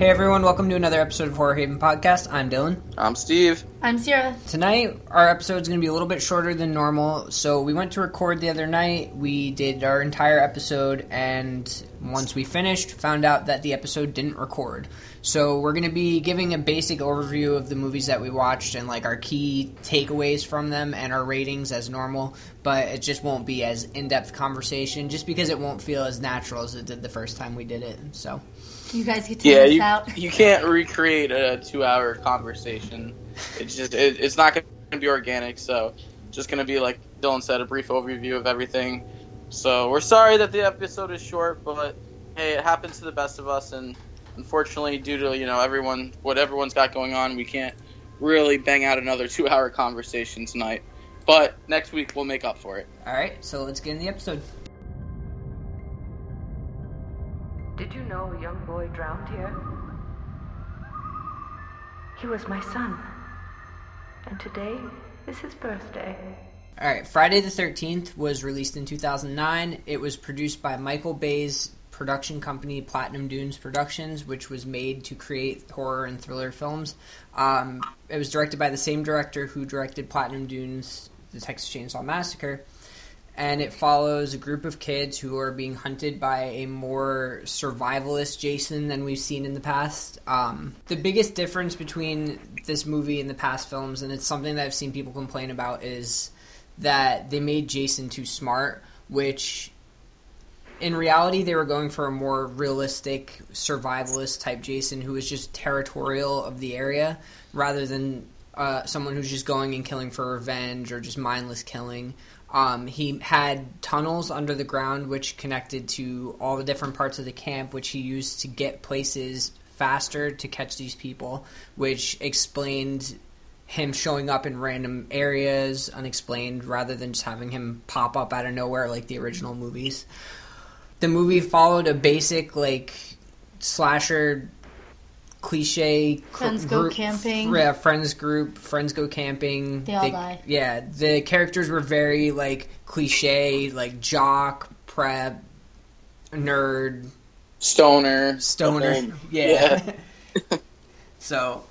Hey everyone, welcome to another episode of Horror Haven Podcast. I'm Dylan. I'm Steve. I'm Sierra. Tonight, our episode is going to be a little bit shorter than normal. So, we went to record the other night. We did our entire episode, and once we finished, found out that the episode didn't record. So, we're going to be giving a basic overview of the movies that we watched and like our key takeaways from them and our ratings as normal. But it just won't be as in depth conversation just because it won't feel as natural as it did the first time we did it. So, You guys get to Yeah, miss you, out. you can't recreate a two-hour conversation. It's just it, it's not going to be organic. So, just going to be like Dylan said, a brief overview of everything. So we're sorry that the episode is short, but hey, it happens to the best of us, and unfortunately, due to you know everyone what everyone's got going on, we can't really bang out another two-hour conversation tonight. But next week we'll make up for it. alright, so let's get in the episode. Did you know a young boy drowned here? He was my son. And today is his birthday. All right, Friday the 13th was released in 2009. It was produced by Michael Bay's production company, Platinum Dunes Productions, which was made to create horror and thriller films. Um, it was directed by the same director who directed Platinum Dunes, The Texas Chainsaw Massacre. And it follows a group of kids who are being hunted by a more survivalist Jason than we've seen in the past. Um, the biggest difference between this movie and the past films, and it's something that I've seen people complain about, is that they made Jason too smart, which in reality they were going for a more realistic survivalist type Jason who was just territorial of the area rather than uh, someone who's just going and killing for revenge or just mindless killing. Um, he had tunnels under the ground which connected to all the different parts of the camp, which he used to get places faster to catch these people, which explained him showing up in random areas unexplained rather than just having him pop up out of nowhere like the original movies. The movie followed a basic like slasher cliche cr- Friends go group- camping. Yeah, friends group, friends go camping. They all die. Yeah, the characters were very like cliche, like jock, prep, nerd, Stoner, stoner. Um, yeah. so,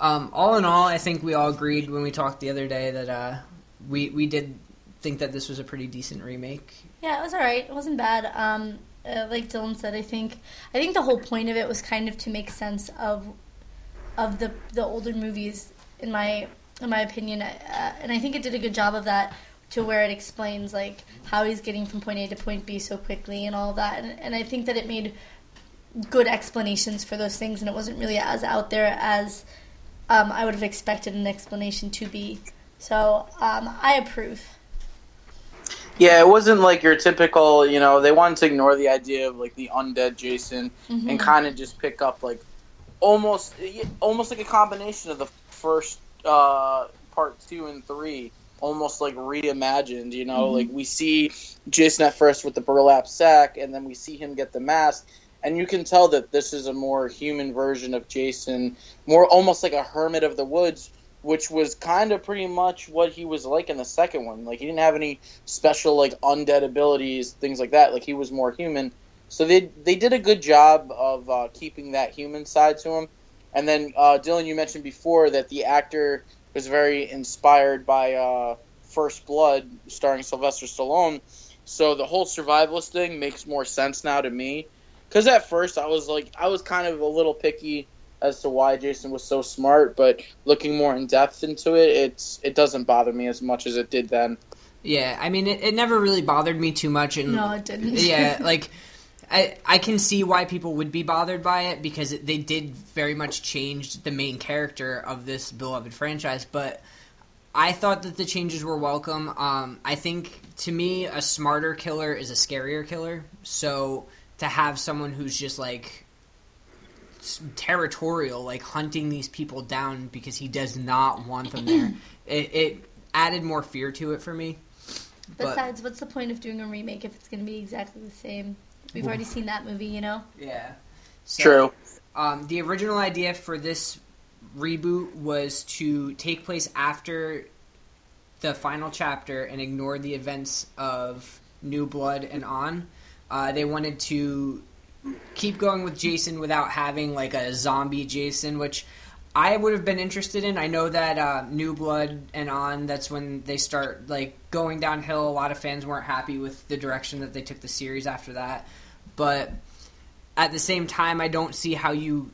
um, all in all, I think we all agreed when we talked the other day that uh, we we did think that this was a pretty decent remake. Yeah, it was alright. It wasn't bad. Um, uh, like Dylan said, I think I think the whole point of it was kind of to make sense of of the the older movies, in my in my opinion, uh, and I think it did a good job of that. To where it explains like how he's getting from point A to point B so quickly and all that, and, and I think that it made good explanations for those things, and it wasn't really as out there as um, I would have expected an explanation to be. So um, I approve. Yeah, it wasn't like your typical, you know, they wanted to ignore the idea of like the undead Jason and kind of just pick up like almost almost like a combination of the first uh part 2 and 3, almost like reimagined, you know, like we see Jason at first with the burlap sack and then we see him get the mask and you can tell that this is a more human version of Jason, more almost like a hermit of the woods which was kind of pretty much what he was like in the second one. Like he didn't have any special like undead abilities, things like that. Like he was more human. So they they did a good job of uh, keeping that human side to him. And then uh, Dylan, you mentioned before that the actor was very inspired by uh, First Blood, starring Sylvester Stallone. So the whole survivalist thing makes more sense now to me. Because at first I was like, I was kind of a little picky as to why Jason was so smart, but looking more in depth into it, it's it doesn't bother me as much as it did then. Yeah, I mean, it, it never really bothered me too much, and No, it didn't. yeah, like I I can see why people would be bothered by it because it, they did very much change the main character of this beloved franchise, but. I thought that the changes were welcome. Um, I think to me, a smarter killer is a scarier killer. So to have someone who's just like s- territorial, like hunting these people down because he does not want them there, it, it added more fear to it for me. But- Besides, what's the point of doing a remake if it's going to be exactly the same? We've already seen that movie, you know. Yeah. So, True. Um, the original idea for this reboot was to take place after the final chapter and ignore the events of New Blood and on. Uh, they wanted to keep going with Jason without having like a zombie Jason, which I would have been interested in. I know that uh, New Blood and on that's when they start like going downhill. A lot of fans weren't happy with the direction that they took the series after that, but at the same time, I don't see how you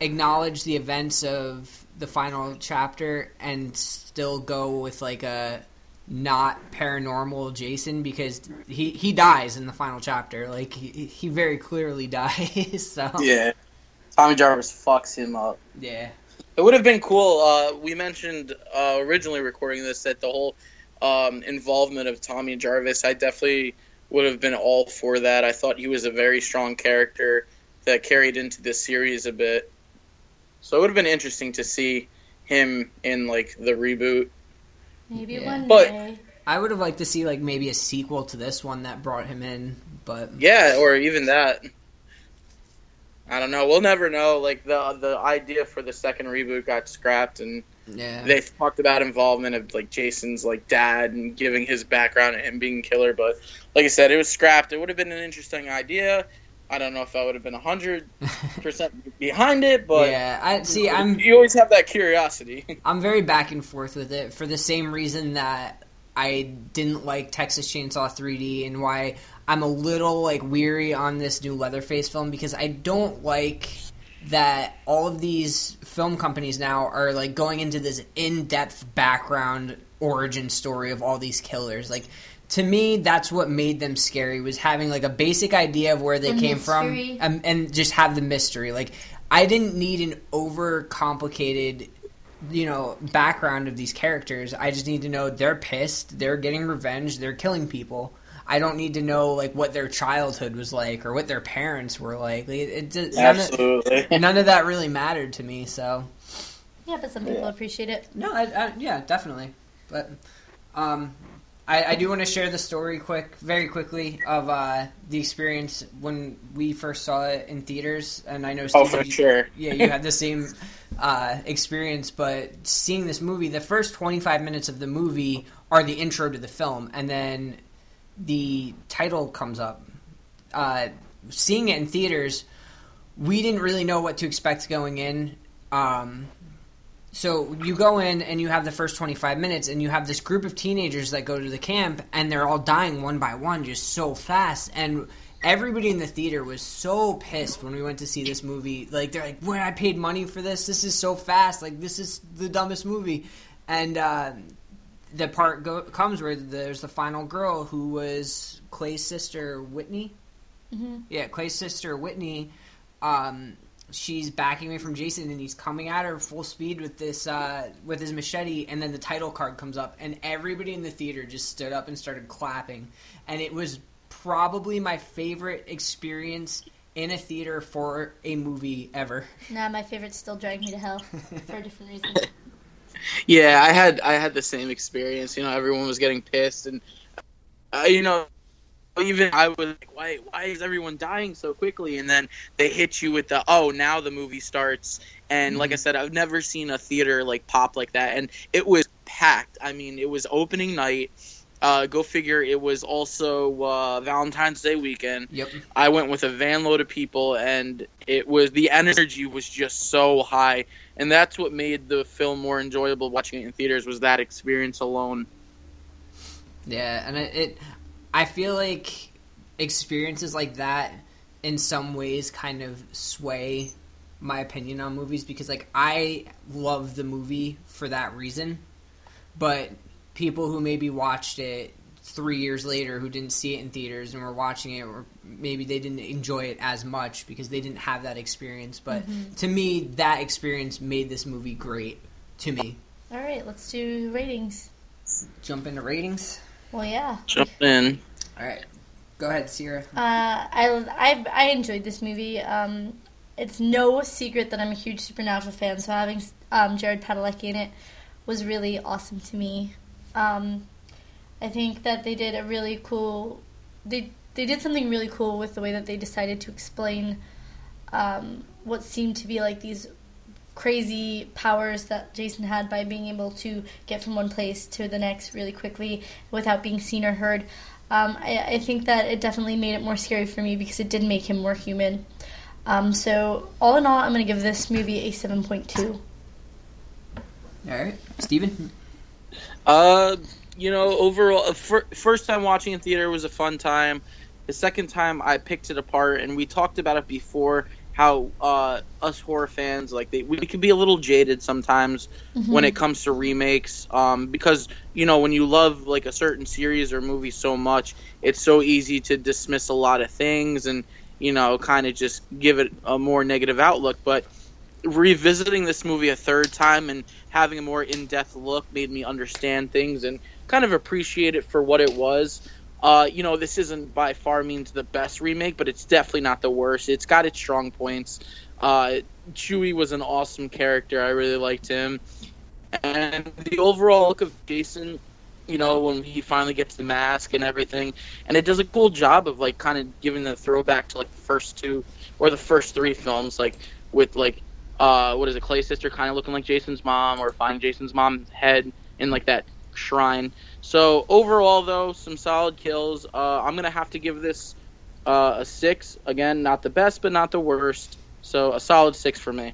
acknowledge the events of the final chapter and still go with like a not paranormal Jason because he he dies in the final chapter. Like he, he very clearly dies. so Yeah. Tommy Jarvis fucks him up. yeah. It would have been cool. Uh, we mentioned uh, originally recording this that the whole um, involvement of Tommy Jarvis, I definitely would have been all for that. I thought he was a very strong character that carried into this series a bit. So it would have been interesting to see him in like the reboot. Maybe Yeah. one But- day. I would have liked to see like maybe a sequel to this one that brought him in, but Yeah, or even that. I don't know. We'll never know. Like the the idea for the second reboot got scrapped, and yeah. they talked about involvement of like Jason's like dad and giving his background and him being killer. But like I said, it was scrapped. It would have been an interesting idea. I don't know if I would have been hundred percent behind it, but yeah, I see. I'm you always have that curiosity. I'm very back and forth with it for the same reason that I didn't like Texas Chainsaw 3D and why I'm a little like weary on this new Leatherface film because I don't like that all of these film companies now are like going into this in-depth background origin story of all these killers like to me that's what made them scary was having like a basic idea of where they The came mystery. from um, and just have the mystery like i didn't need an over complicated you know background of these characters i just need to know they're pissed they're getting revenge they're killing people i don't need to know like what their childhood was like or what their parents were like, like it, it, none, of, Absolutely. none of that really mattered to me so Yeah, but some people appreciate it. no, I, I, yeah, definitely. But um, I, I do want to share the story quick, very quickly, of uh, the experience when we first saw it in theaters. And I know, Oh, Steve, for you- sure. yeah, you had the same uh, experience. But seeing this movie, the first twenty five minutes of the movie are the intro to the film, and then the title comes up. Uh, seeing it in theaters, we didn't really know what to expect going in. Um, so you go in and you have the first 25 minutes and you have this group of teenagers that go to the camp and they're all dying one by one just so fast. And everybody in the theater was so pissed when we went to see this movie. Like they're like when i paid money for this? This is so fast. Like this is the dumbest movie. And uh, the part go- comes where there's the final girl who was clay's sister whitney? Yeah clay's sister whitney um, she's backing away from Jason, and he's coming at her full speed with this uh, with his machete, and then the title card comes up, and everybody in the theater just stood up and started clapping, and it was probably my favorite experience in a theater for a movie ever. Nah, my favorite still drag me to hell for a different reason. Yeah, I had I had the same experience. You know, everyone was getting pissed, and uh, you know, even I was like, "Why? Why is everyone dying so quickly?" And then they hit you with the, "Oh, now the movie starts." And like I said, I've never seen a theater like pop like that, and it was packed. I mean, it was opening night. Uh, go figure. It was also uh, Valentine's Day weekend. Yep. I went with a van load of people, and it was the energy was just so high, and that's what made the film more enjoyable. Watching it in theaters was that experience alone. Yeah, and it, it I feel like experiences like that in some ways kind of sway my opinion on movies because like I love the movie for that reason, but people who maybe watched it three years later who didn't see it in theaters and were watching it or maybe they didn't enjoy it as much because they didn't have that experience. But mm-hmm. to me that experience made this movie great to me. All right, let's do ratings. jump into ratings Well, yeah. Jump in. all right go ahead sierra Uh, I, I I enjoyed this movie. Um, it's no secret that I'm a huge Supernatural fan, so having um, Jared Padalecki in it was really awesome to me. Um, I think that they did a really cool. They they did something really cool with the way that they decided to explain um, what seemed to be like these crazy powers that Jason had by being able to get from one place to the next really quickly without being seen or heard. Um, I, I, think that it definitely made it more scary for me because it did make him more human. Um, so, all in all, I'm going to give this movie a 7.2. All right. Steven? Uh, you know, overall, uh, first time watching in theater was a fun time. The second time I picked it apart, and we talked about it before how uh, us horror fans like they we can be a little jaded sometimes mm-hmm. when it comes to remakes um, because you know when you love like a certain series or movie so much it's so easy to dismiss a lot of things and you know kind of just give it a more negative outlook but revisiting this movie a third time and having a more in-depth look made me understand things and kind of appreciate it for what it was uh, you know, this isn't by far means the best remake, but it's definitely not the worst. It's got its strong points. Uh, Chewie was an awesome character. I really liked him. And the overall look of Jason, you know, when he finally gets the mask and everything, and it does a cool job of like kind of giving the throwback to like the first two or the first three films, like with like uh, what is it, Clay sister kind of looking like Jason's mom, or finding Jason's mom's head in like that shrine. So overall, though, some solid kills. Uh, I'm gonna have to give this uh, a six. Again, not the best, but not the worst. So a solid six for me.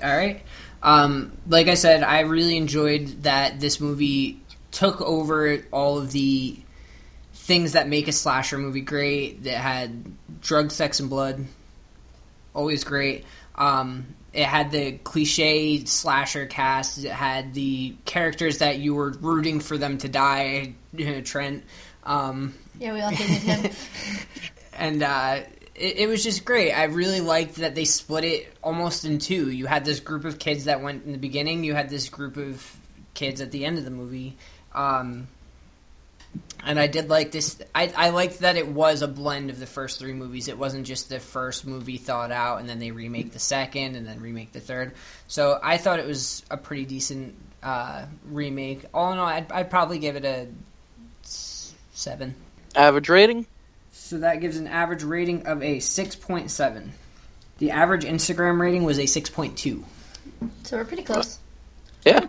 All right. Um, like I said, I really enjoyed that this movie took over all of the things that make a slasher movie great. That had drug, sex, and blood. Always great. Um, it had the cliche slasher cast. It had the characters that you were rooting for them to die. Trent. Um, yeah, we all hated him. and uh, it, it, was just great. I really liked that they split it almost in two. You had this group of kids that went in the beginning. You had this group of kids at the end of the movie. Um, and I did like this. I, I liked that it was a blend of the first three movies. It wasn't just the first movie thought out and then they remake the second and then remake the third. So I thought it was a pretty decent uh, remake. All in all, I'd, I'd probably give it a seven. Average rating? So that gives an average rating of a 6.7. The average Instagram rating was a 6.2. So we're pretty close. Yeah.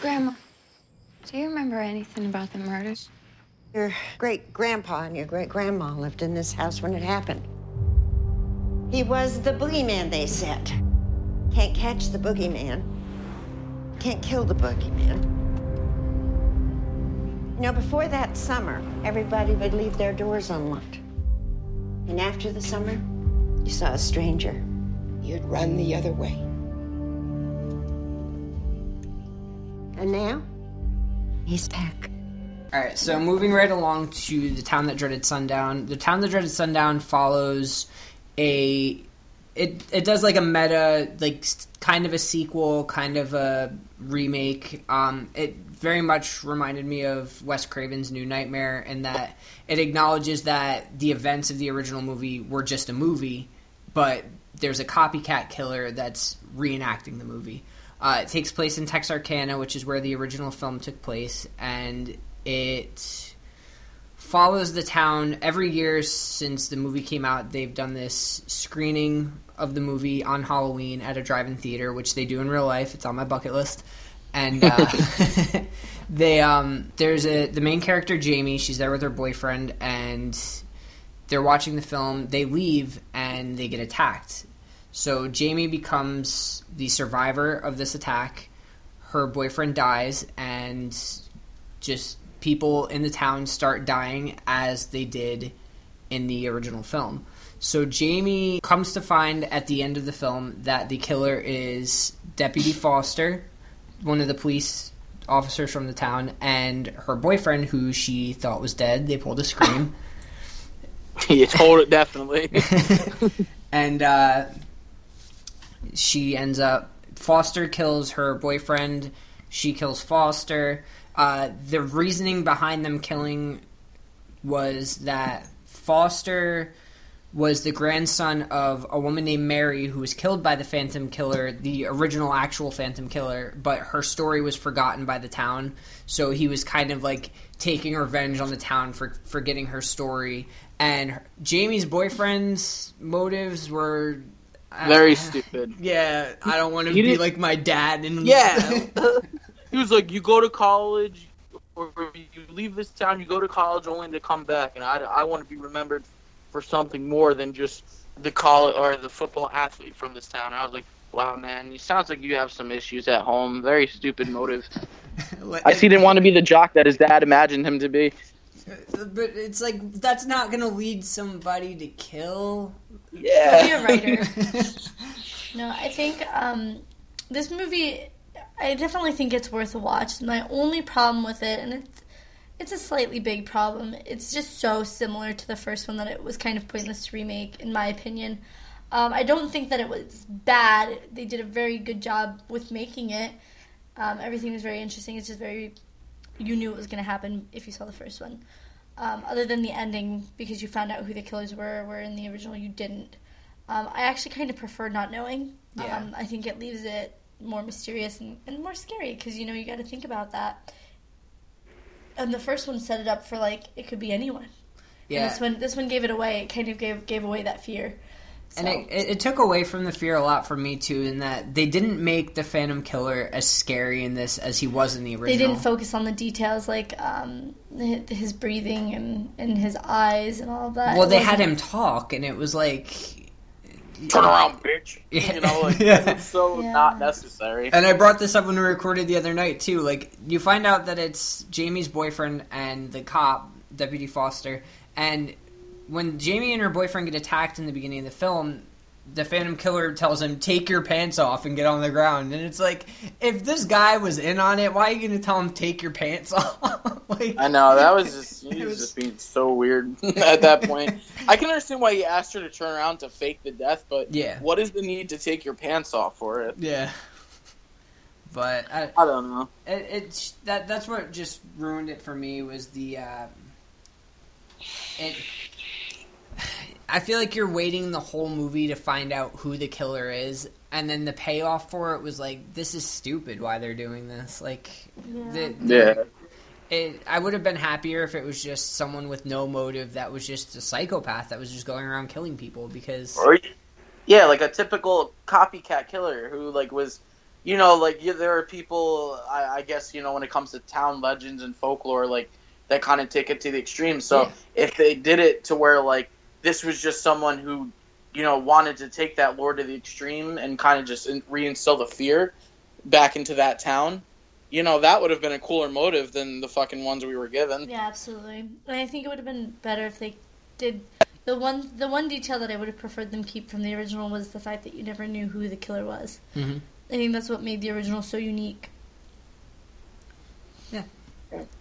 Grandma. Do you remember anything about the murders? Your great grandpa and your great grandma lived in this house when it happened. He was the boogeyman, they said. Can't catch the boogeyman. Can't kill the boogeyman. You know, before that summer, everybody would leave their doors unlocked. And after the summer, you saw a stranger. You'd run the other way. And now? He's back. All right, so moving right along to the town that dreaded sundown. The town that dreaded sundown follows a it it does like a meta like kind of a sequel, kind of a remake. Um, it very much reminded me of Wes Craven's New Nightmare in that it acknowledges that the events of the original movie were just a movie, but there's a copycat killer that's reenacting the movie. Uh, it takes place in Texarkana, which is where the original film took place, and it follows the town every year since the movie came out. They've done this screening of the movie on Halloween at a drive-in theater, which they do in real life. It's on my bucket list, and uh, they um, there's a the main character Jamie. She's there with her boyfriend, and they're watching the film. They leave and they get attacked so Jamie becomes the survivor of this attack. Her boyfriend dies, and just people in the town start dying as they did in the original film. So Jamie comes to find at the end of the film that the killer is Deputy Foster, one of the police officers from the town, and her boyfriend, who she thought was dead. They pulled a scream. you told it definitely. and uh, she ends up Foster kills her boyfriend. She kills Foster. Uh, the reasoning behind them killing was that Foster was the grandson of a woman named Mary who was killed by the Phantom Killer, the original actual Phantom Killer, but her story was forgotten by the town. So he was kind of like taking revenge on the town for forgetting her story. And Jamie's boyfriend's motives were Very stupid. Yeah, I don't want to be didn't- like my dad. And Yeah. he was like, you go to college, or you leave this town, you go to college only to come back, and I, I want to be remembered for something more than just the college or the football athlete from this town. I was like, wow, man, it sounds like you have some issues at home. Very stupid motive. I see. He didn't want to be the jock that his dad imagined him to be. But it's like that's not gonna lead somebody to kill. Be a writer. No, I think um, this movie. I definitely think it's worth a watch. My only problem with it, and it's it's a slightly big problem. It's just so similar to the first one that it was kind of pointless to remake, in my opinion. Um, I don't think that it was bad. They did a very good job with making it. Um, everything was very interesting. It's just very you knew it was going to happen if you saw the first one. Um, other than the ending, because you found out who the killers were, where in the original you didn't. Um, I actually kind of prefer not knowing. Yeah. Um, I think it leaves it more mysterious and, and more scary because you know you got to think about that. And the first one set it up for like it could be anyone. And Yeah, this one this one gave it away. It kind of gave gave away that fear. And it, it, it took away from the fear a lot for me too. In that they didn't make the Phantom Killer as scary in this as he was in the original. they didn't focus on the details like um, his breathing and, and his eyes and all of that. well, they had him talk, and it was like. Turn around, bitch. Yeah. You know, like Yeah. it's so Yeah. not necessary. And I brought this up when we recorded the other night too. Like you find out that it's Jamie's boyfriend and the cop, Deputy Foster, and when Jamie and her boyfriend get attacked in the beginning of the film, the Phantom Killer tells him, "Take your pants off and get on the ground." And it's like, if this guy was in on it, why are you going to tell him take your pants off? like, I know that was just he was was- just being so weird at that point. I can understand why he asked her to turn around to fake the death, but Yeah. what is the need to take your pants off for it? yeah. But I, I don't know. it, it's that that's what just ruined it for me was the uh, it I feel like you're waiting the whole movie to find out who the killer is and then the payoff for it was like this is stupid why they're doing this like the, Yeah. it, I would have been happier if it was just someone with no motive that was just a psychopath that was just going around killing people because Or yeah, like a typical copycat killer who like was, you know, like yeah, there are people. I, I guess you know when it comes to town legends and folklore, like that kind of take it to the extreme. So Yeah. if they did it to where like this was just someone who, you know, wanted to take that lore to the extreme and kind of just in- reinstill the fear back into that town. You know, that would have been a cooler motive than the fucking ones we were given. Yeah, absolutely. And I think it would have been better if they did the one the one detail that I would have preferred them keep from the original was the fact that you never knew who the killer was. Mhm. I think that's what made the original so unique.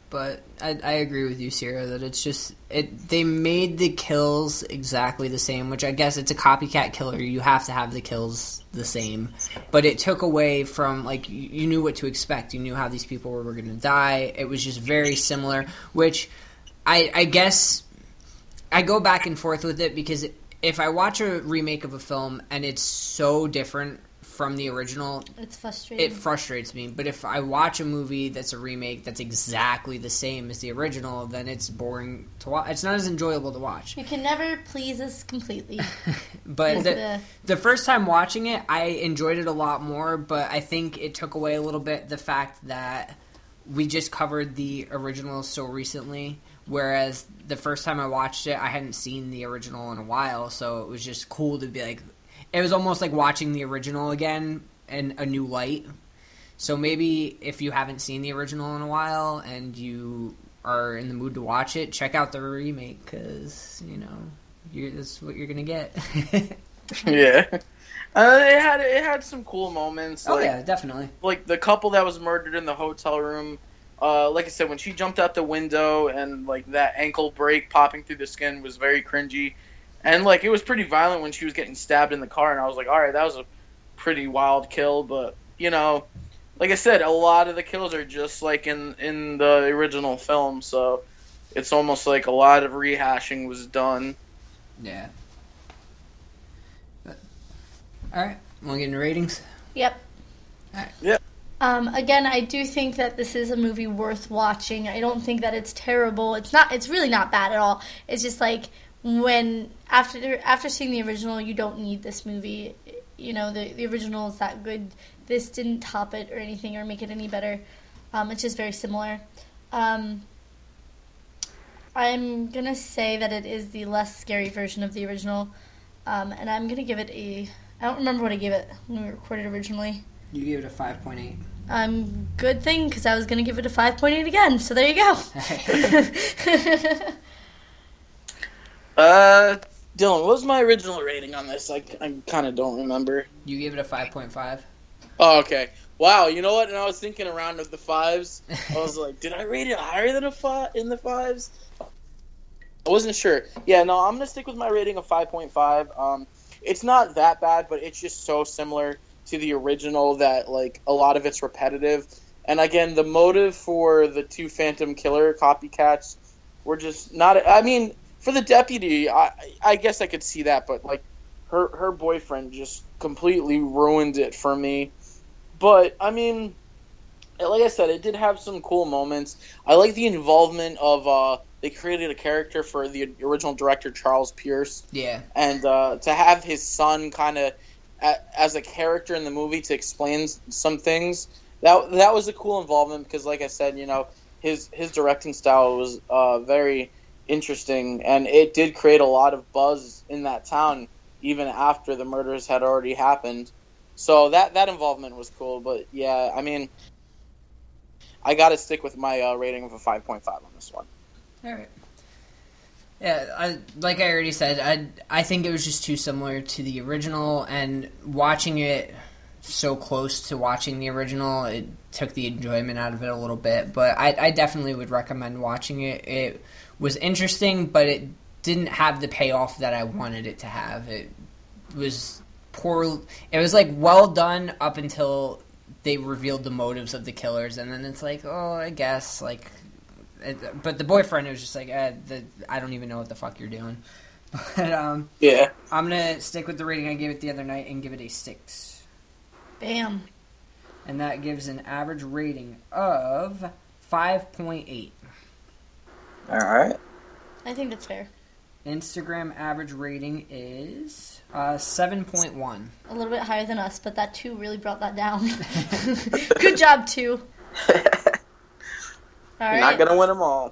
But I, I agree with you, Sierra, that it's just it. They made the kills exactly the same, which I guess it's a copycat killer. You have to have the kills the same, but it took away from like you, you knew what to expect. You knew how these people were, were going to die. It was just very similar, which I, I guess I go back and forth with it because if I watch a remake of a film and it's so different from the original, It's frustrating. it frustrates me. But if I watch a movie that's a remake that's exactly the same as the original, then it's boring to watch. It's not as enjoyable to watch. you can never please us completely. But the, the- the first time watching it, I enjoyed it a lot more. But I think it took away a little bit the fact that we just covered the original so recently. Whereas the first time I watched it, I hadn't seen the original in a while, so it was just cool to be like. It was almost like watching the original again in a new light. So maybe if you haven't seen the original in a while and you are in the mood to watch it, check out the remake because you know you're, that's what you're gonna get. yeah. Uh, it had it had some cool moments. oh like, yeah, definitely. like the couple that was murdered in the hotel room. Uh, like I said, when she jumped out the window and like that ankle break popping through the skin was very cringy, and like it was pretty violent when she was getting stabbed in the car. And I was like, all right, that was a pretty wild kill. But you know, like I said, a lot of the kills are just like in in the original film, so it's almost like a lot of rehashing was done. Yeah. But, all right, want to get into ratings? Yep. Alright. Yep. Um, again, I do think that this is a movie worth watching. I don't think that it's terrible. It's not. It's really not bad at all. It's just like when after after seeing the original, you don't need this movie. you know the the original is that good. This didn't top it or anything or make it any better. Um, it's just very similar. Um, I'm gonna say that it is the less scary version of the original, um, and I'm gonna give it a. I don't remember what I gave it when we recorded originally. You gave it a five point eight. Um, good thing because I was gonna give it a five point eight again. So there you go. Uh, Dylan, what was my original rating on this? I, I kind of don't remember. You gave it a five point five. Oh, okay. Wow, you know what? And I was thinking around of the fives. I was like, did I rate it higher than a five in the fives? I wasn't sure. Yeah, no, I'm gonna stick with my rating of 5.5. Um, it's not that bad, but it's just so similar to the original that like a lot of it's repetitive. And again, the motive for the two Phantom Killer copycats were just not. I mean, for the deputy, I I guess I could see that, but like her her boyfriend just completely ruined it for me. But I mean, like I said, it did have some cool moments. I like the involvement of uh, they created a character for the original director Charles Pierce, Yeah. and uh, to have his son kind of as a character in the movie to explain some things that that was a cool involvement because, like I said, you know, his his directing style was uh, very interesting, and it did create a lot of buzz in that town even after the murders had already happened. So that that involvement was cool, but yeah, I mean, I got to stick with my uh, rating of a five point five on this one. All right. Yeah, I, like I already said, I I think it was just too similar to the original, and watching it so close to watching the original, it took the enjoyment out of it a little bit. But I, I definitely would recommend watching it. It was interesting, but it didn't have the payoff that I wanted it to have. It was poor. It was like well done up until they revealed the motives of the killers, and then it's like, oh, I guess like it- but the boyfriend was just like, eh, the, I don't even know what the fuck you're doing. But um, Yeah, I'm gonna stick with the rating I gave it the other night and give it a six, Bam. and that gives an average rating of five point eight. All right. I think that's fair. Instagram average rating is uh, seven point one. A little bit higher than us, but that two really brought that down. Good job, two. All You're right. not gonna win them all.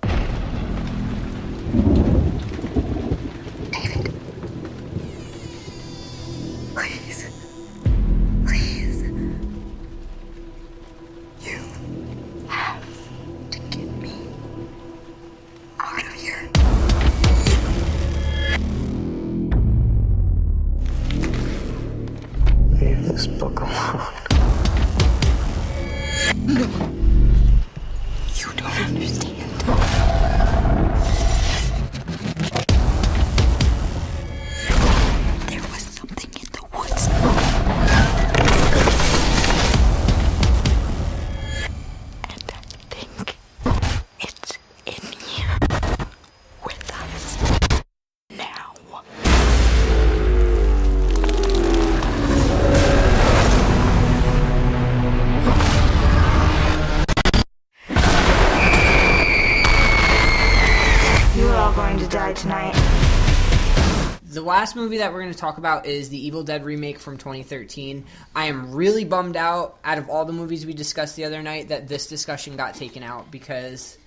Last movie that we're going to talk about is the Evil Dead remake from 2013. I am really bummed out, out of all the movies we discussed the other night, that this discussion got taken out because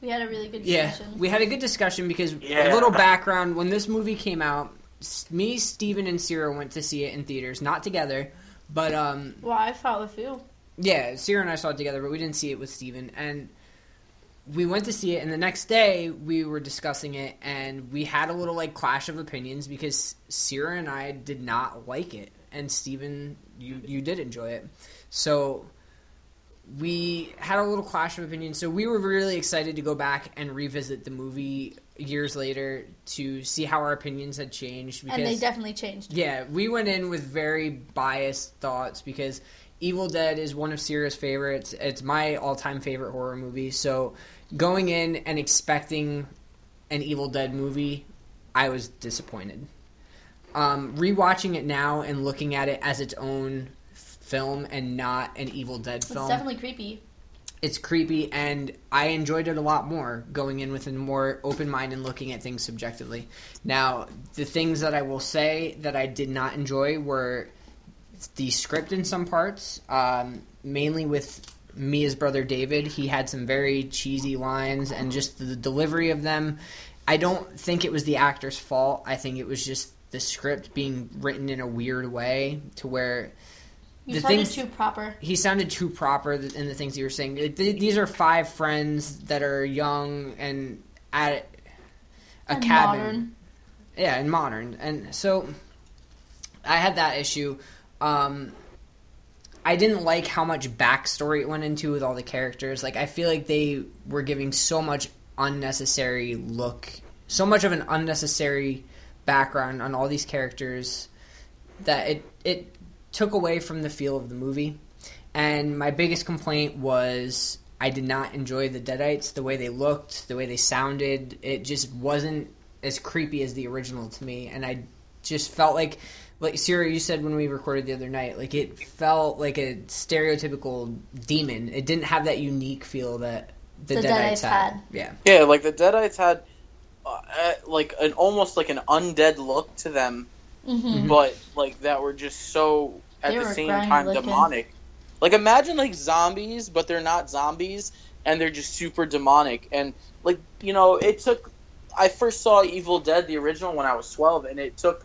We had a really good Yeah, discussion. we had a good discussion because Yeah. a little background when this movie came out, me, Steven, and Sierra went to see it in theaters, not together, but um, well, I fought with you. yeah, Sierra and I saw it together, but we didn't see it with Steven. And we went to see it, and the next day we were discussing it, and we had a little like clash of opinions because Sierra and I did not like it, and Steven, you you did enjoy it, so we had a little clash of opinions. So we were really excited to go back and revisit the movie years later to see how our opinions had changed. Because And they definitely changed. yeah, we went in with very biased thoughts because Evil Dead is one of Sierra's favorites. It's my all-time favorite horror movie. So going in and expecting an Evil Dead movie, I was disappointed. Um, rewatching it now and looking at it as its own film and not an Evil Dead film. It's definitely creepy. it's creepy and I enjoyed it a lot more going in with a more open mind and looking at things subjectively. Now, the things that I will say that I did not enjoy were the script in some parts, um, mainly with Mia's brother David. He had some very cheesy lines, and just the delivery of them. I don't think it was the actor's fault. I think it was just the script being written in a weird way to where You the sounded things too proper. he sounded too proper in the things you were saying. These are five friends that are young and at a And cabin. modern. Yeah, and modern. And so I had that issue. Um, I didn't like how much backstory it went into with all the characters. Like I feel like they were giving so much unnecessary look, so much of an unnecessary background on all these characters that it it took away from the feel of the movie. And my biggest complaint was I did not enjoy the Deadites, the way they looked, the way they sounded. It just wasn't as creepy as the original to me, and I just felt like like Sierra, you said when we recorded the other night, like it felt like a stereotypical demon. It didn't have that unique feel that the, The Deadites, Deadites had. had. Yeah, Yeah, like the Deadites had uh, uh, like an almost like an undead look to them, but like that were just so at They the same time looking. demonic. Like imagine like zombies, but they're not zombies, and they're just super demonic. And like you know, it took. I first saw Evil Dead, the original, when I was twelve, and it took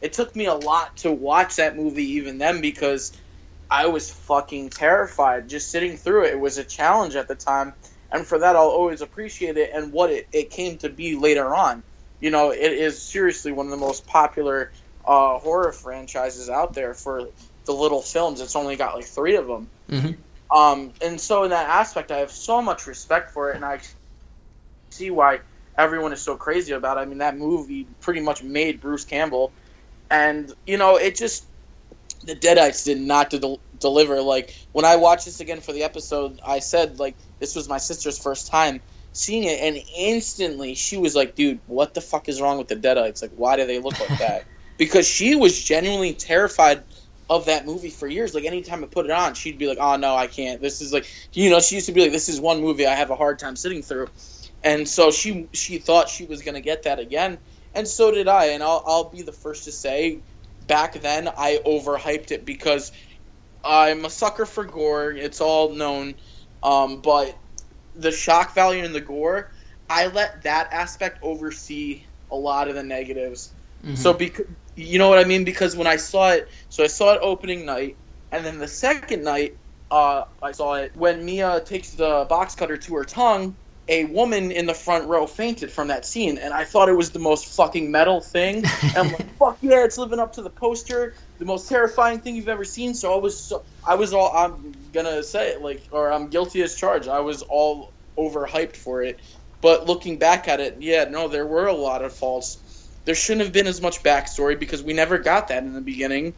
it took me a lot to watch that movie even then because I was fucking terrified just sitting through it. It was a challenge at the time, and for that I'll always appreciate it and what it, it came to be later on. You know, it is seriously one of the most popular uh, horror franchises out there for the little films. It's only got like three of them. Mhm. Um, and so in that aspect, I have so much respect for it, and I see why everyone is so crazy about it. I mean, that movie pretty much made Bruce Campbell, and you know, it just the Deadites did not del- deliver. Like when I watched this again for the episode, I said like this was my sister's first time seeing it, and instantly she was like, "Dude, what the fuck is wrong with the Deadites? Like, why do they look like that?" because she was genuinely terrified of that movie for years. Like anytime I put it on, she'd be like, "Oh no, I can't. This is like you know." She used to be like, "This is one movie I have a hard time sitting through," and so she she thought she was gonna get that again, and so did I. And I'll I'll be the first to say, back then I overhyped it because I'm a sucker for gore. It's all known, um, but the shock value and the gore, I let that aspect oversee a lot of the negatives. So because you know what I mean? Because when I saw it, so I saw it opening night, and then the second night, uh, I saw it when Mia takes the box cutter to her tongue. A woman in the front row fainted from that scene, and I thought it was the most fucking metal thing. And I'm like, "Fuck yeah, it's living up to the poster, the most terrifying thing you've ever seen." So I was, so, I was all, I'm gonna say it like, or I'm guilty as charged. I was all overhyped for it, but looking back at it, yeah, no, there were a lot of faults there shouldn't have been as much backstory because we never got that in the beginning.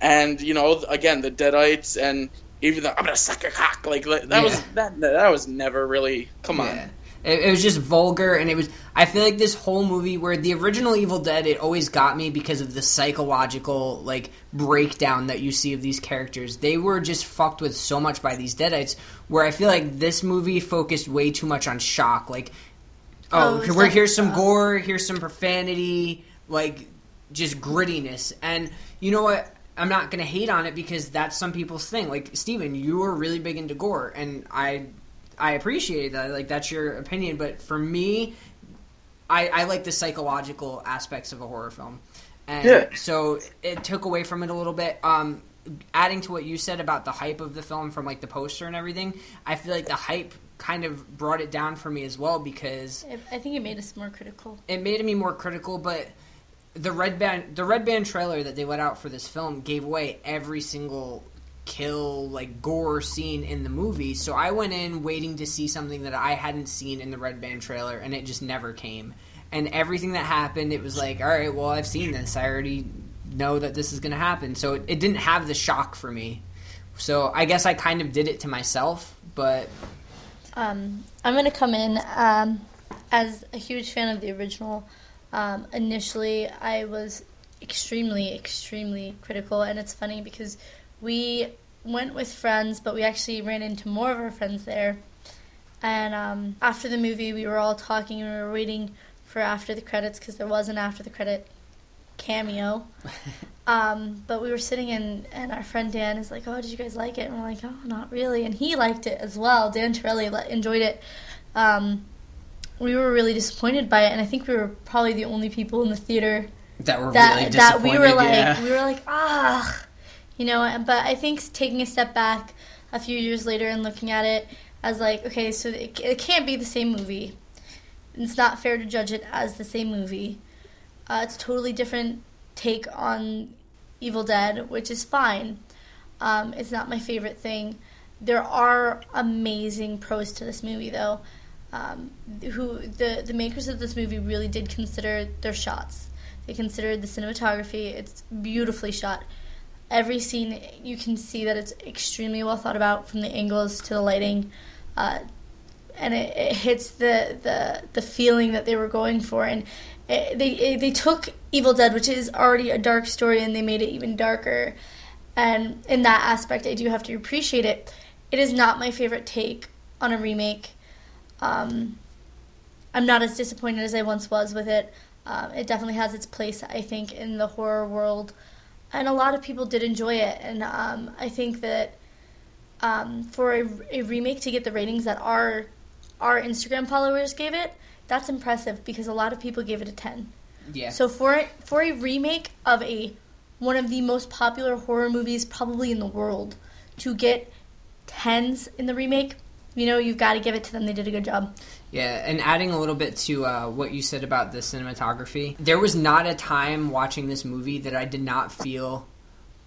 And you know, again, the Deadites and even though I'm gonna suck your cock like that Yeah. was that that was never really come Yeah. on. It, it was just vulgar, and it was. I feel like this whole movie, where the original Evil Dead, it always got me because of the psychological like breakdown that you see of these characters. They were just fucked with so much by these Deadites. Where I feel like this movie focused way too much on shock. Like, Oh, oh, it's we're like here's some gore, here's some profanity, like just grittiness. And you know what? I'm not gonna hate on it because that's some people's thing. Like Steven, you were really big into gore, and I I appreciate that. Like that's your opinion, but for me, I, I like the psychological aspects of a horror film, and Yeah. so it took away from it a little bit. Um, adding to what you said about the hype of the film from like the poster and everything, I feel like the hype kind of brought it down for me as well because I think it made us more critical. it made me more critical, but the red band the red band trailer that they let out for this film gave away every single kill like gore scene in the movie. So i went in waiting to see something that i hadn't seen in the red band trailer and it just never came. And everything that happened it was like all right well i've seen this. I already know that this is going to happen. So it, it didn't have the shock for me. So i guess i kind of did it to myself but Um, I'm gonna come in um, as a huge fan of the original. Um, initially, I was extremely, extremely critical, and it's funny because we went with friends, but we actually ran into more of our friends there. And um, after the movie, we were all talking and we were waiting for after the credits because there was an after the credit cameo. Um, but we were sitting in, and our friend Dan is like, "Oh, did you guys like it?" And we're like, "Oh, not really." And he liked it as well. Dan Torelli enjoyed it. Um, we were really disappointed by it, and I think we were probably the only people in the theater That were that really that we were like yeah. we were like ah you know but i think taking a step back a few years later and looking at it as like okay so it, it can't be the same movie. It's not fair to judge it as the same movie. Uh, it's a totally different take on evil dead which is fine. Um, it's not my favorite thing. There are amazing pros to this movie though um, who the the makers of this movie really did consider their shots they considered the cinematography. It's beautifully shot. Every scene, you can see that it's extremely well thought about from the angles to the lighting, uh, and it, it hits the, the the feeling that they were going for. And it, they it, they took Evil Dead, which is already a dark story, and they made it even darker. And in that aspect, I do have to appreciate it. It is not my favorite take on a remake. Um, I'm not as disappointed as I once was with it. Um, it definitely has its place, I think, in the horror world, and a lot of people did enjoy it. And um, I think that um, for a, a remake to get the ratings that our our Instagram followers gave it, that's impressive because a lot of people gave it a ten. Yeah. So for for a remake of a one of the most popular horror movies probably in the world to get tens in the remake, you know, you've got to give it to them. They did a good job. Yeah, and adding a little bit to uh, what you said about the cinematography, there was not a time watching this movie that I did not feel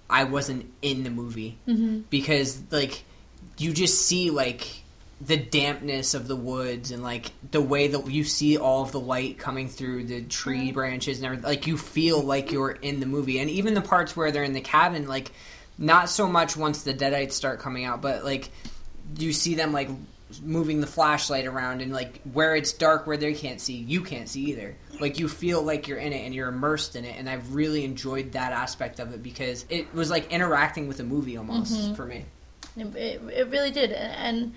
I wasn't in the movie Mm-hmm. because like you just see like the dampness of the woods and like the way that you see all of the light coming through the tree branches and everything like you feel like you're in the movie and even the parts where they're in the cabin like not so much once the deadites start coming out but like you see them like moving the flashlight around and like where it's dark where they can't see you can't see either. Like you feel like you're in it and you're immersed in it and i've really enjoyed that aspect of it because it was like interacting with a movie almost for me. It, it, it really did, and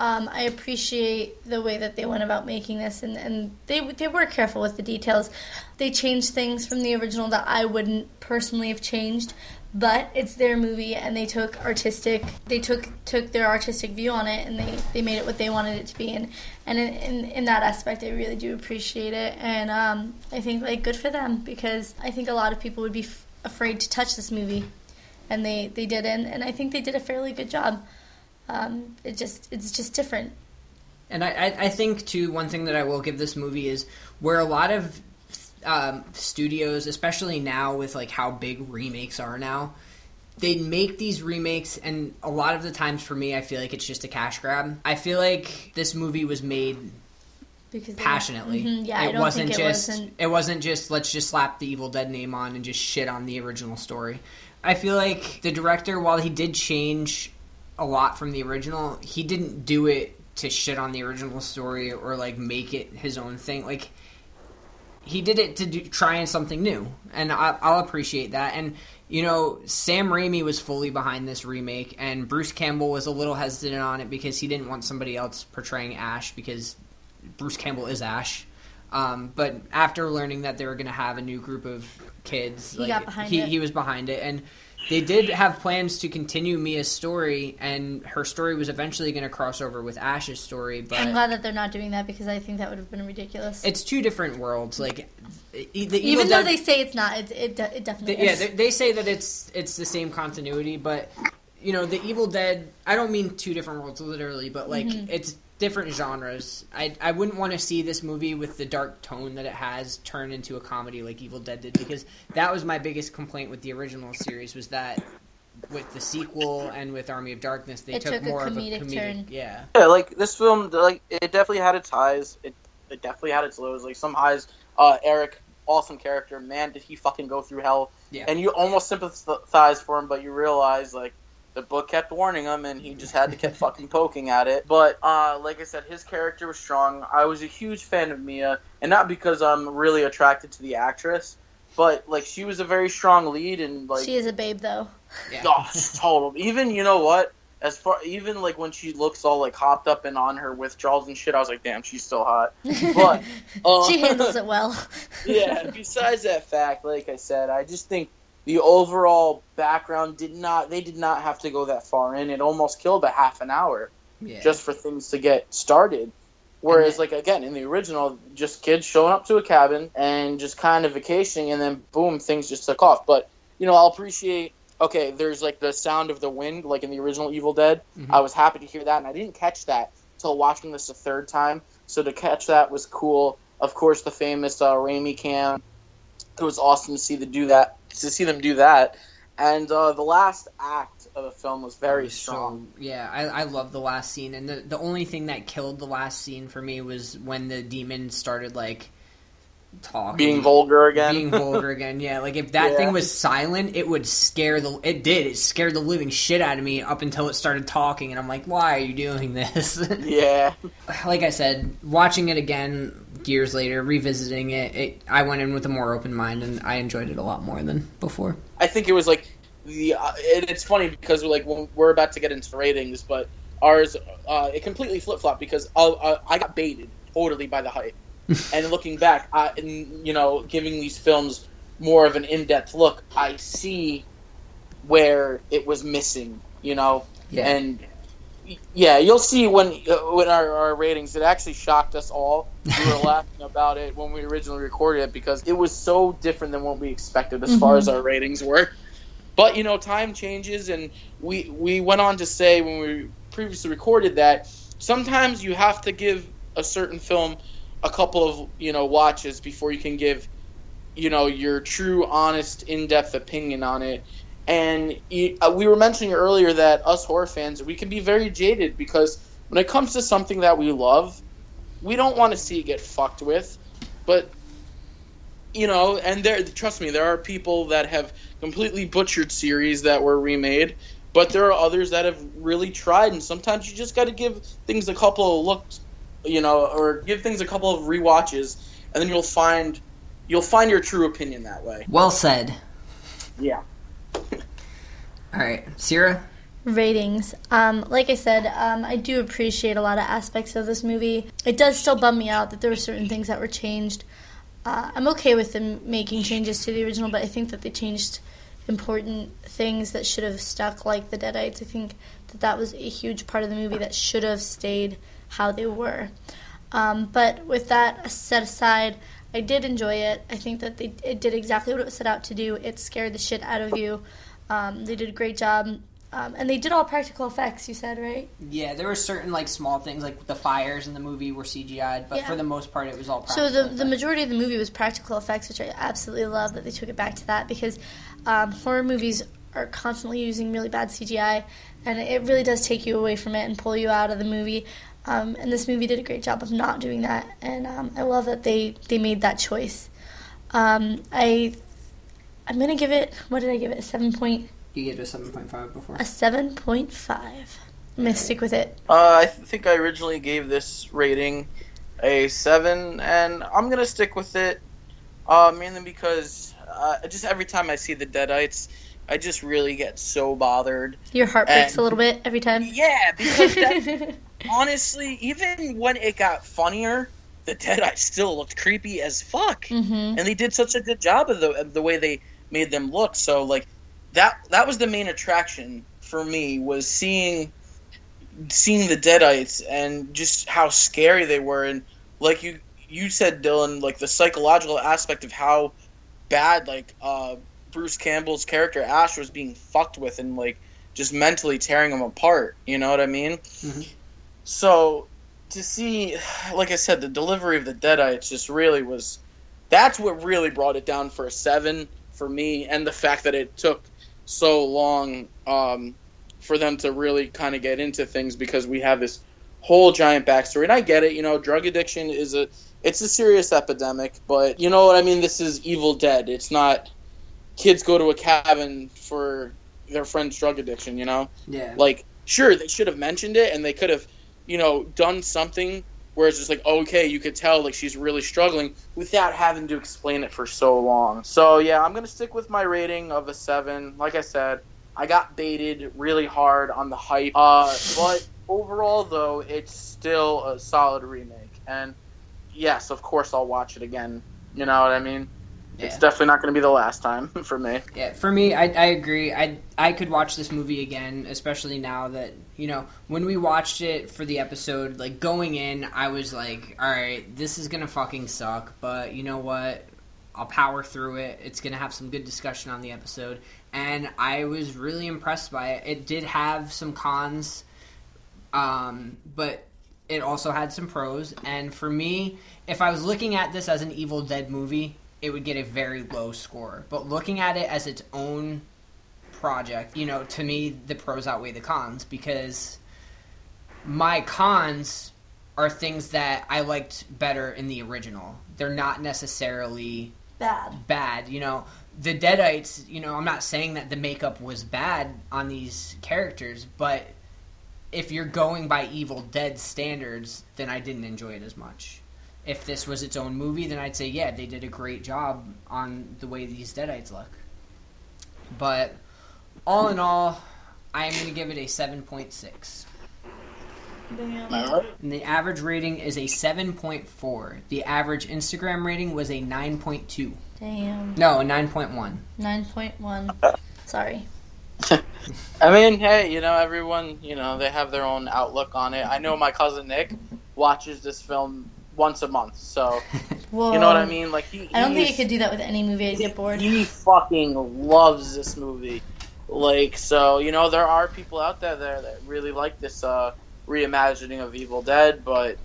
um, I appreciate the way that they went about making this, and, and they they were careful with the details. They changed things from the original that I wouldn't personally have changed, but it's their movie, and they took artistic they took took their artistic view on it, and they, they made it what they wanted it to be, and and in, in, in that aspect, I really do appreciate it, and um, I think like good for them because I think a lot of people would be f- afraid to touch this movie and they they did and, and I think they did a fairly good job. Um, it just it's just different. And I, I, I think too one thing that I will give this movie is where a lot of um, studios, especially now with like how big remakes are now, they make these remakes, and a lot of the times for me, I feel like it's just a cash grab. I feel like this movie was made Because passionately. Mhm, yeah, I it don't wasn't think it just wasn't- it wasn't just let's just slap the Evil Dead name on and just shit on the original story. I feel like the director, while he did change a lot from the original, he didn't do it to shit on the original story or like make it his own thing. Like he did it to do, try in something new, and I, I'll appreciate that. And you know, Sam Raimi was fully behind this remake, and Bruce Campbell was a little hesitant on it because he didn't want somebody else portraying Ash because Bruce Campbell is Ash. Um, but after learning that they were going to have a new group of kids, He like, got behind he, it. he was behind it, and they did have plans to continue Mia's story, and her story was eventually going to cross over with Ash's story. But I'm glad that they're not doing that because I think that would have been ridiculous. it's two different worlds. Like the Evil Even though Dead- they say it's not, it it, it definitely they, yeah, they, they say that it's it's the same continuity, but you know, the Evil Dead. I don't mean two different worlds literally, but like Mm-hmm. it's different genres. I I wouldn't want to see this movie with the dark tone that it has turn into a comedy like Evil Dead did because that was my biggest complaint with the original series was that with the sequel and with Army of Darkness they It took, took a more of a comedic comedic turn. yeah. Yeah, like this film, like it definitely had its highs. It, it definitely had its lows. Like some highs. Uh, Eric, awesome character. Man, did he fucking go through hell? Yeah. And you almost sympathize for him, but you realize like the book kept warning him, and he just had to keep fucking poking at it. But uh, like I said, his character was strong. I was a huge fan of Mia, and not because I'm really attracted to the actress, but like she was a very strong lead, and like she is a babe though. Yeah. Oh, total. Even you know what? as far even like when she looks all like hopped up and on her withdrawals and shit, I was like, damn, she's still hot. But uh, she handles it well. yeah. Besides that fact, like I said, I just think the overall background did not. They did not have to go that far in. It almost killed a half an hour Yeah. just for things to get started. Whereas, like again, in the original, just kids showing up to a cabin and just kind of vacationing, and then boom, things just took off. But you know, I'll appreciate. Okay, there's like the sound of the wind, like in the original Evil Dead. Mhm. I was happy to hear that, and I didn't catch that till watching this a third time. So to catch that was cool. Of course, the famous uh, Raimi cam. It was awesome to see the do that. To see them do that, and uh, the last act of the film was very strong. So, yeah, I, I love the last scene, and the the only thing that killed the last scene for me was when the demon started like talking, Being vulgar again. being vulgar again. Yeah, like if that Yeah. thing was silent, it would scare the. It did. It scared the living shit out of me up until it started talking, and I'm like, why are you doing this? yeah. like I said, watching it again years later, revisiting it, it, I went in with a more open mind, and I enjoyed it a lot more than before. I think it was like the. Uh, it, it's funny because like we're about to get into ratings, but ours uh, it completely flip flopped because uh, uh, I got baited totally by the hype, and looking back, I, and, you know, giving these films more of an in depth look, I see where it was missing. You know, Yeah. and yeah, you'll see when uh, when our, our ratings. It actually shocked us all. We were laughing about it when we originally recorded it because it was so different than what we expected as far as our ratings were. But you know, time changes, and we we went on to say when we previously recorded that sometimes you have to give a certain film a couple of you know watches before you can give you know your true, honest, in-depth opinion on it. And you, uh, we were mentioning earlier that us horror fans we can be very jaded because when it comes to something that we love, we don't want to see it get fucked with. But you know, and there, trust me, there are people that have completely butchered series that were remade, but there are others that have really tried. And sometimes you just got to give things a couple of looks, you know, or give things a couple of rewatches, and then you'll find you'll find your true opinion that way. Well said. Yeah. All right, Sierra. ratings. Um, like I said, um, I do appreciate a lot of aspects of this movie. It does still bum me out that there were certain things that were changed. Uh, I'm okay with them making changes to the original, but I think that they changed important things that should have stuck, like the Deadites. I think that that was a huge part of the movie that should have stayed how they were. Um, but with that set aside, I did enjoy it. I think that they it did exactly what it was set out to do. It scared the shit out of you. Um, they did a great job. Um, and they did all practical effects, you said, right? Yeah, there were certain like small things like the fires in the movie were CGI'd, but Yeah. for the most part it was all So practical. the, the effects. majority of the movie was practical effects, which I absolutely love that they took it back to that because um, horror movies are constantly using really bad CGI, and it really does take you away from it and pull you out of the movie. Um, and this movie did a great job of not doing that, and um, I love that they they made that choice. Um, I I'm gonna give it. What did I give it? A seven point you gave it a seven point five before. a seven point five. I'm gonna stick with it. Uh, I th- think I originally gave this rating a seven, and I'm gonna stick with it. Uh, mainly because uh, just every time I see the Deadites, I just really get so bothered. Your heart breaks And- a little bit every time. Yeah, because that, honestly, even when it got funnier, the Deadites still looked creepy as fuck, hmm and they did such a good job of the of the way they made them look. So like that that was the main attraction for me was seeing seeing the Deadites and just how scary they were, and like you you said, Dylan, like the psychological aspect of how bad like uh, Bruce Campbell's character Ash was being fucked with, and like just mentally tearing him apart. You know what I mean? Mhm. So to see, like I said, the delivery of the Deadites just really was. That's what really brought it down for a seven for me, and the fact that it took so long um, for them to really kind of get into things because we have this whole giant backstory. And I get it, you know, drug addiction is a it's a serious epidemic, but you know what I mean. This is Evil Dead. It's not kids go to a cabin for their friend's drug addiction. You know, Yeah. like sure they should have mentioned it and they could have you know done something where it's just like okay you could tell like she's really struggling without having to explain it for so long so yeah i'm gonna stick with my rating of a seven like i said I got baited really hard on the hype. Uh, but overall, though, it's still a solid remake. And yes, of course, I'll watch it again. You know what I mean? It's definitely not going to be the last time for me. Yeah, for me, I, I agree. I I could watch this movie again, especially now that you know when we watched it for the episode. Like going in, I was like, "All right, this is gonna fucking suck," but you know what? I'll power through it. It's gonna have some good discussion on the episode, and I was really impressed by it. It did have some cons, um, but it also had some pros. And for me, if I was looking at this as an Evil Dead movie, it would get a very low score. But looking at it as its own project, you know, to me, the pros outweigh the cons because my cons are things that I liked better in the original. They're not necessarily Bad. bad. You know, the Deadites, you know, I'm not saying that the makeup was bad on these characters, but if you're going by Evil Dead standards, then I didn't enjoy it as much. If this was its own movie, then I'd say, yeah, they did a great job on the way these Deadites look. But all in all, I am going to give it a 7.6. Damn. And the average rating is a 7.4. The average Instagram rating was a 9.2. Damn. No, a 9.1. 9.1. Sorry. I mean, hey, you know, everyone, you know, they have their own outlook on it. I know my cousin Nick watches this film once a month, so Whoa. you know what I mean. Like he, I don't think I could do that with any movie. I'd get bored. He fucking loves this movie. Like, so, you know, there are people out there there that really like this uh, reimagining of Evil Dead, but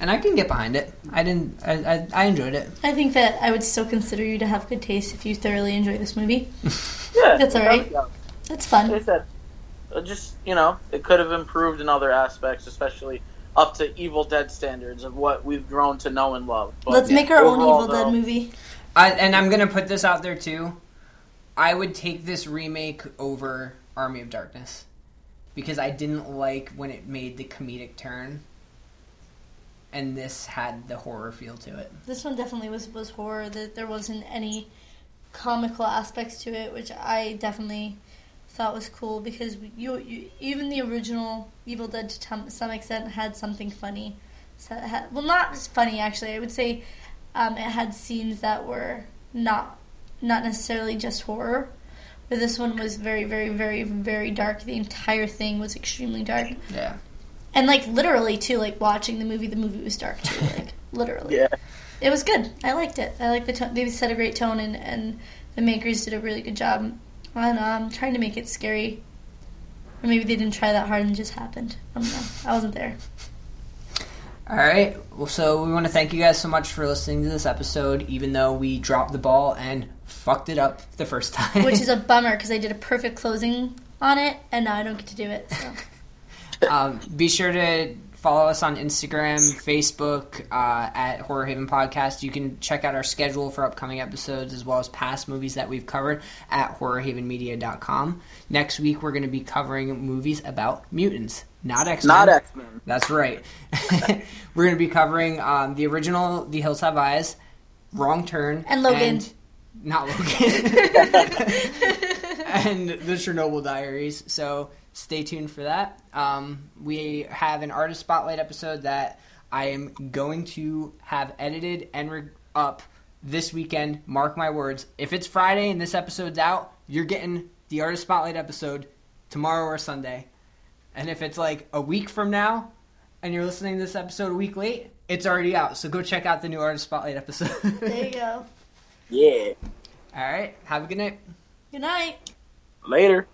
And I can get behind it. I didn't. I, I, I enjoyed it. I think that I would still consider you to have good taste if you thoroughly enjoy this movie. yeah, That's all right. yeah. That's Like I fun. said, uh, just, you know, it could have improved in other aspects, especially up to Evil Dead standards of what we've grown to know and love. But, Let's yeah, make our own Evil though, Dead movie. I, and I'm gonna put this out there too. I would take this remake over Army of Darkness because I didn't like when it made the comedic turn, and this had the horror feel to it. This one definitely was was horror. That there wasn't any comical aspects to it, which I definitely thought was cool because you, you even the original Evil Dead to tom- some extent had something funny. So it had, well, not as funny actually. I would say um, it had scenes that were not not necessarily just horror. But this one was very, very, very, very dark. The entire thing was extremely dark, Yeah. and like literally too. Like watching the movie, the movie was dark too. Like literally Yeah. it was good. I liked it. I like the tone. They set a great tone, and, and the makers did a really good job. I don't know. I'm trying to make it scary, or maybe they didn't try that hard and it just happened. I don't know. I wasn't there. All right. Well, so we want to thank you guys so much for listening to this episode, even though we dropped the ball and fucked it up the first time. Which is a bummer because I did a perfect closing on it, and now I don't get to do it. So um, be sure to follow us on Instagram, Facebook uh, at Horror Haven Podcast. You can check out our schedule for upcoming episodes as well as past movies that we've covered at horrorhavenmedia.com. Next week, we're going to be covering movies about mutants, not X Men. Not X Men. That's right. we're going to be covering um, the original The Hills Have Eyes, Wrong Turn, And Logan. not Logan, and the Chernobyl Diaries. So stay tuned for that. Um, we have an artist spotlight episode that I am going to have edited and re- up this weekend. Mark my words. If it's Friday and this episode's out, you're getting the artist spotlight episode tomorrow or Sunday. And if it's like a week from now and you're listening to this episode a week late, it's already out. So go check out the new artist spotlight episode. there you go. Yeah. All right. Have a good night. Good night. Later.